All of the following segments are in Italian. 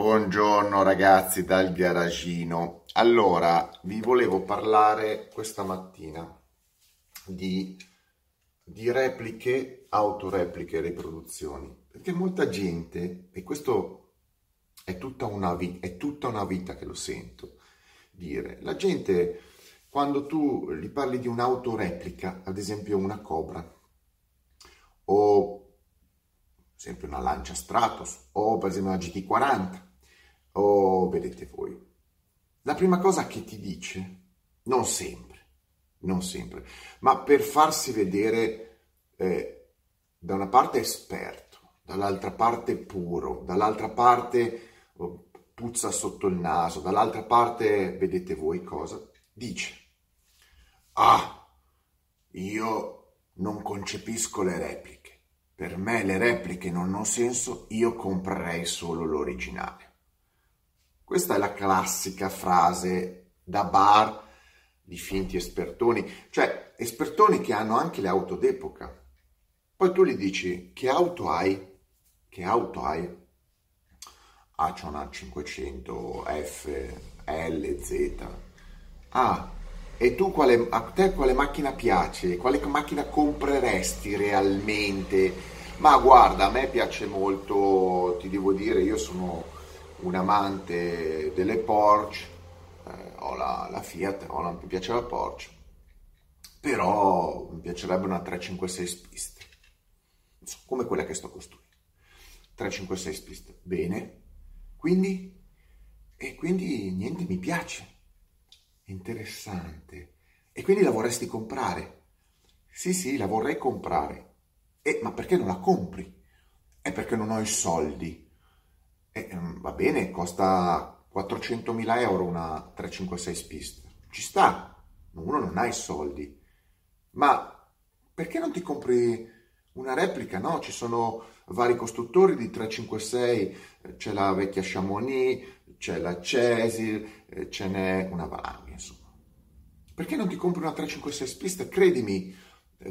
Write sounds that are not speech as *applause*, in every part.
Buongiorno ragazzi dal garagino. Allora, vi volevo parlare questa mattina di, di repliche, autorepliche riproduzioni, perché molta gente, e questo è tutta una, è tutta una vita che lo sento dire, la gente quando tu gli parli di un'autoreplica, ad esempio una Cobra, o esempio una Lancia Stratos, o per esempio una GT40, o vedete voi. La prima cosa che ti dice, non sempre, non sempre, ma per farsi vedere eh, da una parte esperto, dall'altra parte puro, dall'altra parte oh, puzza sotto il naso, dall'altra parte vedete voi cosa, dice, ah, io non concepisco le repliche, per me le repliche non hanno senso, io comprerei solo l'originale. Questa è la classica frase da bar di finti espertoni, cioè espertoni che hanno anche le auto d'epoca. Poi tu gli dici che auto hai? Che auto hai? Ah, c'è una 500 F, L, Z. Ah, e tu quale, a te quale macchina piace? Quale macchina compreresti realmente? Ma guarda, a me piace molto, ti devo dire, io sono un amante delle Porsche, eh, ho la, la Fiat, ho la, mi piace la Porsche, però mi piacerebbe una 356 Spister, so, come quella che sto costruendo. 356 Spister, bene, quindi, e quindi niente, mi piace, interessante, e quindi la vorresti comprare? Sì, sì, la vorrei comprare. E, ma perché non la compri? È perché non ho i soldi eh, ehm, va bene, costa 400.000 euro una 356 Spist. Ci sta, uno non ha i soldi. Ma perché non ti compri una replica? No, ci sono vari costruttori di 356, c'è la vecchia Chamonix, c'è la Cesil, eh, ce n'è una valanga, insomma. Perché non ti compri una 356 Spist? Credimi, eh,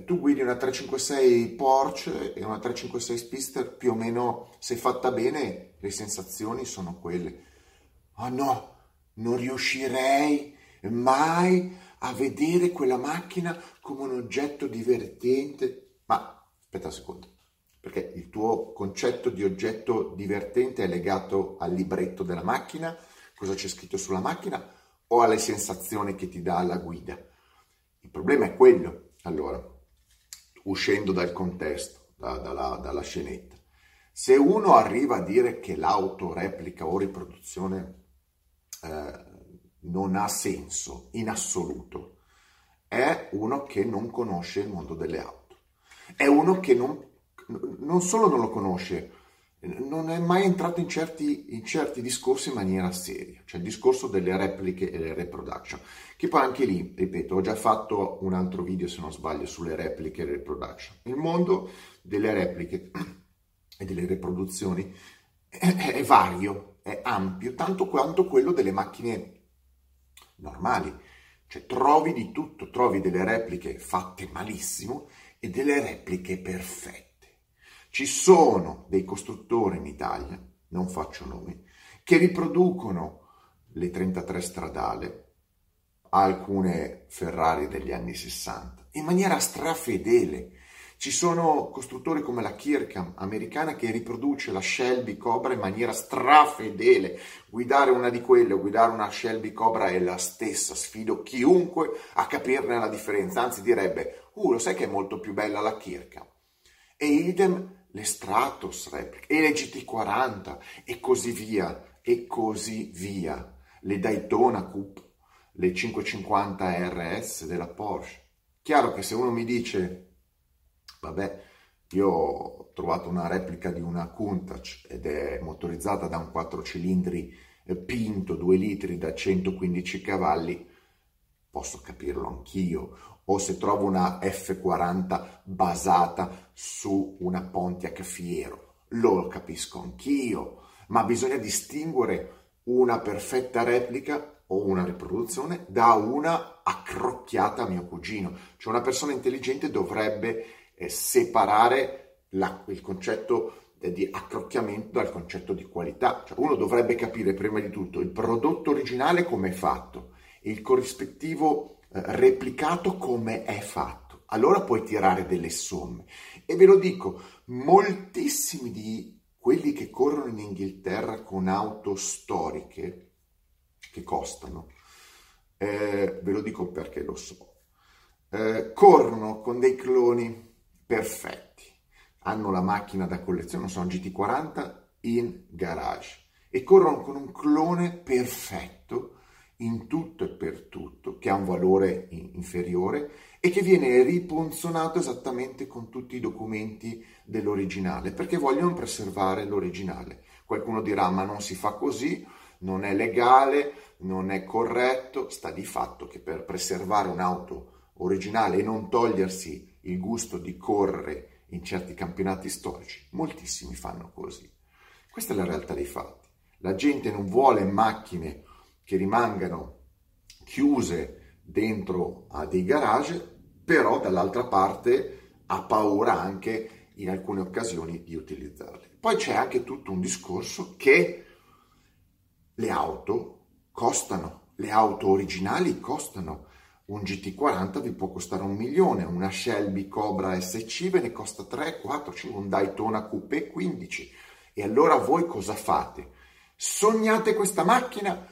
tu guidi una 356 Porsche e una 356 Spister più o meno se fatta bene le sensazioni sono quelle. Oh no non riuscirei mai a vedere quella macchina come un oggetto divertente. Ma aspetta un secondo perché il tuo concetto di oggetto divertente è legato al libretto della macchina? Cosa c'è scritto sulla macchina? O alle sensazioni che ti dà la guida? Il problema è quello allora uscendo dal contesto, da, dalla, dalla scenetta. Se uno arriva a dire che l'autoreplica o riproduzione eh, non ha senso in assoluto, è uno che non conosce il mondo delle auto. È uno che non, non solo non lo conosce, non è mai entrato in certi, in certi, discorsi in maniera seria, cioè il discorso delle repliche e le reproduction, che poi anche lì, ripeto, ho già fatto un altro video se non sbaglio sulle repliche e le reproduction. Il mondo delle repliche e delle riproduzioni è, è vario, è ampio, tanto quanto quello delle macchine normali, cioè trovi di tutto, trovi delle repliche fatte malissimo e delle repliche perfette. Ci sono dei costruttori in Italia, non faccio nomi, che riproducono le 33 stradale, alcune Ferrari degli anni 60, in maniera strafedele. Ci sono costruttori come la Kirkham americana che riproduce la Shelby Cobra in maniera strafedele. Guidare una di quelle o guidare una Shelby Cobra è la stessa. Sfido chiunque a capirne la differenza. Anzi, direbbe: Uh, lo sai che è molto più bella la Kirkham. E idem le Stratos replica e le GT40 e così via e così via. Le Daytona Coupe, le 550 RS della Porsche. Chiaro che se uno mi dice, vabbè, io ho trovato una replica di una Countach ed è motorizzata da un 4 cilindri eh, Pinto 2 litri da 115 cavalli, posso capirlo anch'io o se trovo una F40 basata su una Pontiac Fiero. Lo capisco anch'io, ma bisogna distinguere una perfetta replica o una riproduzione da una accrocchiata a mio cugino. Cioè una persona intelligente dovrebbe eh, separare la, il concetto di accrocchiamento dal concetto di qualità. Cioè uno dovrebbe capire prima di tutto il prodotto originale come è fatto il corrispettivo eh, replicato come è fatto. Allora puoi tirare delle somme. E ve lo dico, moltissimi di quelli che corrono in Inghilterra con auto storiche che costano, eh, ve lo dico perché lo so, eh, corrono con dei cloni perfetti, hanno la macchina da collezione, sono GT40 in garage e corrono con un clone perfetto in tutto e per tutto, che ha un valore inferiore e che viene ripunzonato esattamente con tutti i documenti dell'originale, perché vogliono preservare l'originale. Qualcuno dirà ma non si fa così, non è legale, non è corretto, sta di fatto che per preservare un'auto originale e non togliersi il gusto di correre in certi campionati storici, moltissimi fanno così. Questa è la realtà dei fatti. La gente non vuole macchine che rimangano chiuse dentro a dei garage, però dall'altra parte ha paura anche in alcune occasioni di utilizzarle. Poi c'è anche tutto un discorso che le auto costano, le auto originali costano. Un GT40 vi può costare un milione, una Shelby Cobra SC ve ne costa 3, 4, 5, un Daytona Coupé 15. E allora voi cosa fate? Sognate questa macchina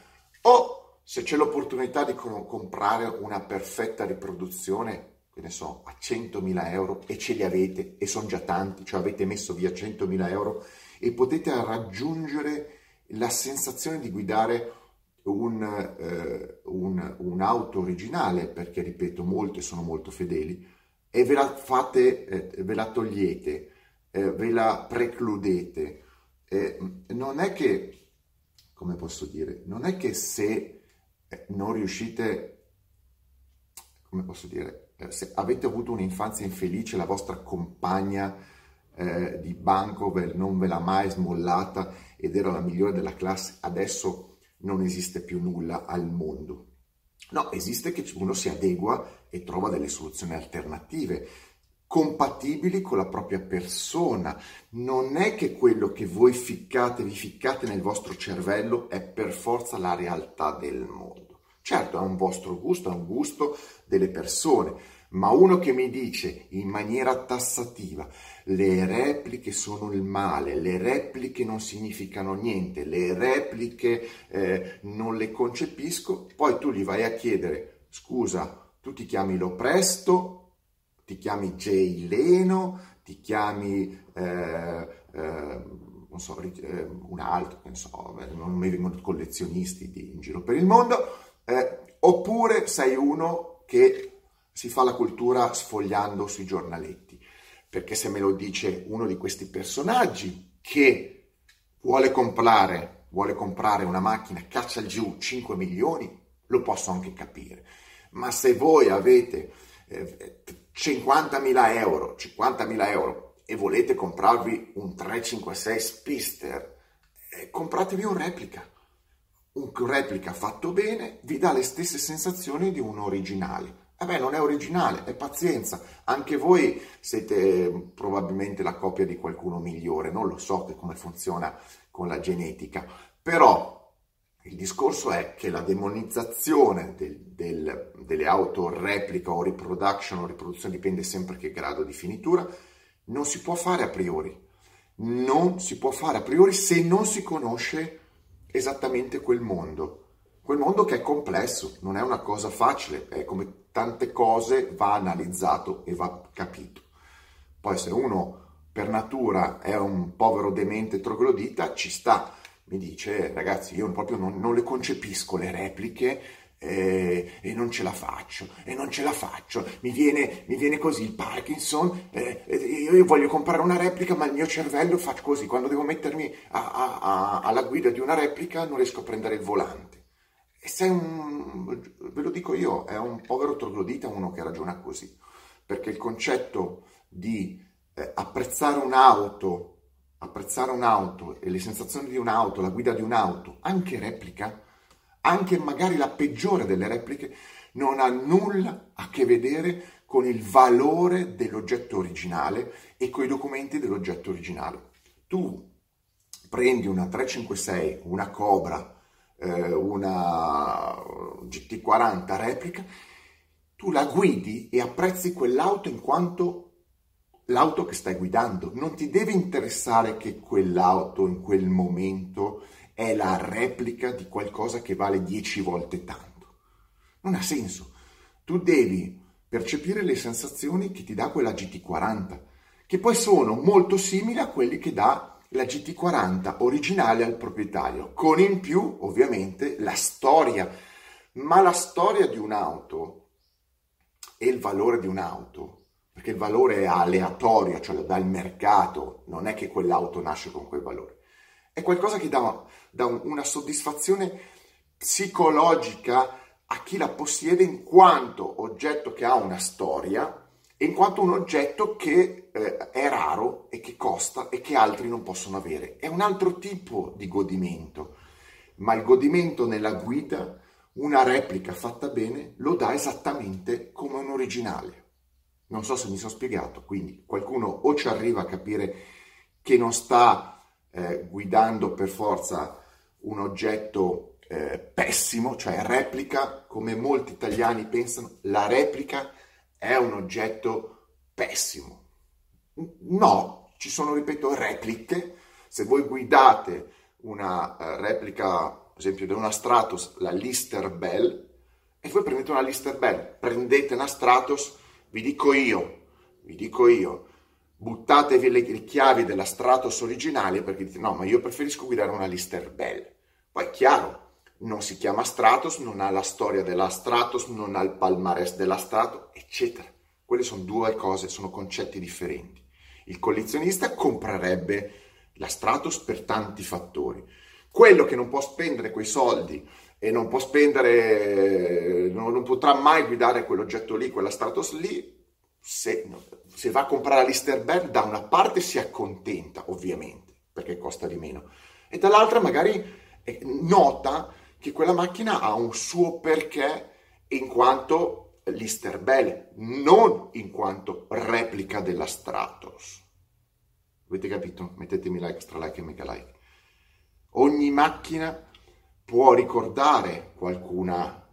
o se c'è l'opportunità di comprare una perfetta riproduzione, che ne so, a 100.000 euro e ce li avete e sono già tanti, cioè avete messo via 100.000 euro e potete raggiungere la sensazione di guidare un, eh, un, un'auto originale, perché ripeto, molte sono molto fedeli, e ve la fate, eh, ve la togliete, eh, ve la precludete. Eh, non è che come posso dire, non è che se eh, non riuscite, come posso dire, eh, se avete avuto un'infanzia infelice, la vostra compagna eh, di banco non ve l'ha mai smollata ed era la migliore della classe, adesso non esiste più nulla al mondo. No, esiste che uno si adegua e trova delle soluzioni alternative compatibili con la propria persona. Non è che quello che voi ficcate, vi ficcate nel vostro cervello è per forza la realtà del mondo. Certo, è un vostro gusto, è un gusto delle persone, ma uno che mi dice in maniera tassativa le repliche sono il male, le repliche non significano niente, le repliche eh, non le concepisco, poi tu gli vai a chiedere scusa, tu ti chiami Lo Presto ti chiami Jay Leno, ti chiami, eh, eh, non so, eh, un altro, non so, non mi vengono collezionisti di, in giro per il mondo, eh, oppure sei uno che si fa la cultura sfogliando sui giornaletti, perché se me lo dice uno di questi personaggi che vuole comprare, vuole comprare una macchina, caccia giù 5 milioni, lo posso anche capire. Ma se voi avete eh, 50.000 euro, 50.000 euro e volete comprarvi un 356 Spister, eh, compratevi un replica. Un replica fatto bene vi dà le stesse sensazioni di un originale. Eh beh, non è originale, è pazienza. Anche voi siete probabilmente la copia di qualcuno migliore, non lo so come funziona con la genetica, però il discorso è che la demonizzazione del, del, delle auto replica o reproduction o riproduzione, dipende sempre che grado di finitura, non si può fare a priori. Non si può fare a priori se non si conosce esattamente quel mondo. Quel mondo che è complesso, non è una cosa facile, è come tante cose va analizzato e va capito. Poi se uno per natura è un povero demente troglodita, ci sta, mi dice ragazzi io proprio non, non le concepisco le repliche eh, e non ce la faccio e non ce la faccio. Mi viene, mi viene così il Parkinson eh, io, io, voglio comprare una replica ma il mio cervello fa così. Quando devo mettermi a, a, a, alla guida di una replica non riesco a prendere il volante. E sei un ve lo dico io è un povero troglodita uno che ragiona così. Perché il concetto di eh, apprezzare un'auto apprezzare un'auto e le sensazioni di un'auto, la guida di un'auto, anche replica, anche magari la peggiore delle repliche, non ha nulla a che vedere con il valore dell'oggetto originale e con i documenti dell'oggetto originale. tu prendi una 356, una Cobra, eh, una GT40 replica, tu la guidi e apprezzi quell'auto in quanto l'auto che stai guidando. Non ti deve interessare che quell'auto in quel momento è la replica di qualcosa che vale 10 volte tanto. Non ha senso. Tu devi percepire le sensazioni che ti dà quella GT40, che poi sono molto simili a quelli che dà la GT40 originale al proprietario, con in più ovviamente la storia. Ma la storia di un'auto e il valore di un'auto, perché il valore è aleatorio, cioè lo dà il mercato, non è che quell'auto nasce con quel valore è qualcosa che dà, dà una soddisfazione psicologica a chi la possiede in quanto oggetto che ha una storia e in quanto un oggetto che eh, è raro e che costa e che altri non possono avere. È un altro tipo di godimento, ma il godimento nella guida, una replica fatta bene, lo dà esattamente come un originale. Non so se mi sono spiegato, quindi qualcuno o ci arriva a capire che non sta eh, guidando per forza un oggetto eh, pessimo, cioè replica, come molti italiani pensano, la replica è un oggetto pessimo. No, ci sono, ripeto, repliche. Se voi guidate una uh, replica, ad esempio, di una Stratos, la Lister Bell, e voi prendete una Lister Bell, prendete una Stratos, vi dico io, vi dico io, buttatevi le, le chiavi della Stratos originale perché dite no, ma io preferisco guidare una Lister Bell. Poi è chiaro, non si chiama Stratos, non ha la storia della Stratos, non ha il palmarès della Stratos, eccetera. Quelle sono due cose, sono concetti differenti. Il collezionista comprerebbe la Stratos per tanti fattori. Quello che non può spendere quei soldi e non può spendere, non, non potrà mai guidare quell'oggetto lì, quella Stratos lì, se, se va a comprare Listerberg da una parte si accontenta ovviamente perché costa di meno e dall'altra magari eh, nota che quella macchina ha un suo perché in quanto Listerbell, non in quanto replica della Stratos. Avete capito? Mettetemi like, like e mega like. Ogni macchina può ricordare qualcuna,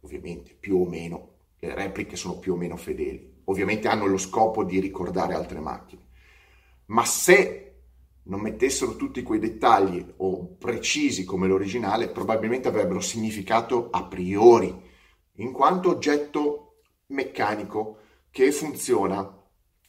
ovviamente più o meno le repliche sono più o meno fedeli. Ovviamente hanno lo scopo di ricordare altre macchine. Ma se non mettessero tutti quei dettagli o precisi come l'originale, probabilmente avrebbero significato a priori, in quanto oggetto meccanico che funziona,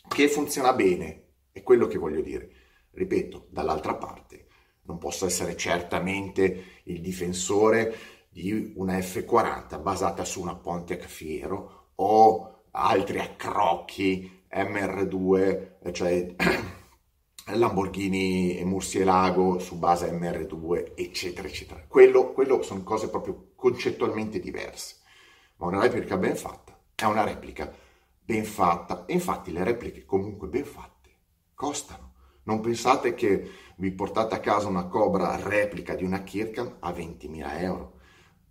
che funziona bene. È quello che voglio dire. Ripeto, dall'altra parte, non posso essere certamente il difensore di una F40 basata su una Pontiac Fiero o altri accrocchi MR2, cioè *clears throat* Lamborghini e Murcielago su base MR2, eccetera, eccetera. Quello, quello sono cose proprio concettualmente diverse. Ma una replica ben fatta è una replica ben fatta. E infatti le repliche comunque ben fatte costano. Non pensate che vi portate a casa una Cobra replica di una Kirkham a 20.000 euro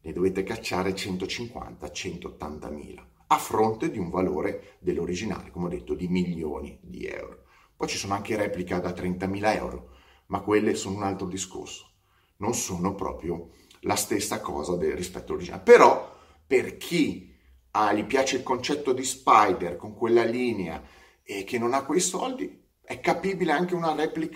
ne dovete cacciare 150-180 mila, a fronte di un valore dell'originale, come ho detto, di milioni di euro. Poi ci sono anche repliche da 30.000 euro, ma quelle sono un altro discorso. Non sono proprio la stessa cosa del, rispetto all'originale. Però, per chi ah, gli piace il concetto di Spider con quella linea e che non ha quei soldi, è capibile anche una replica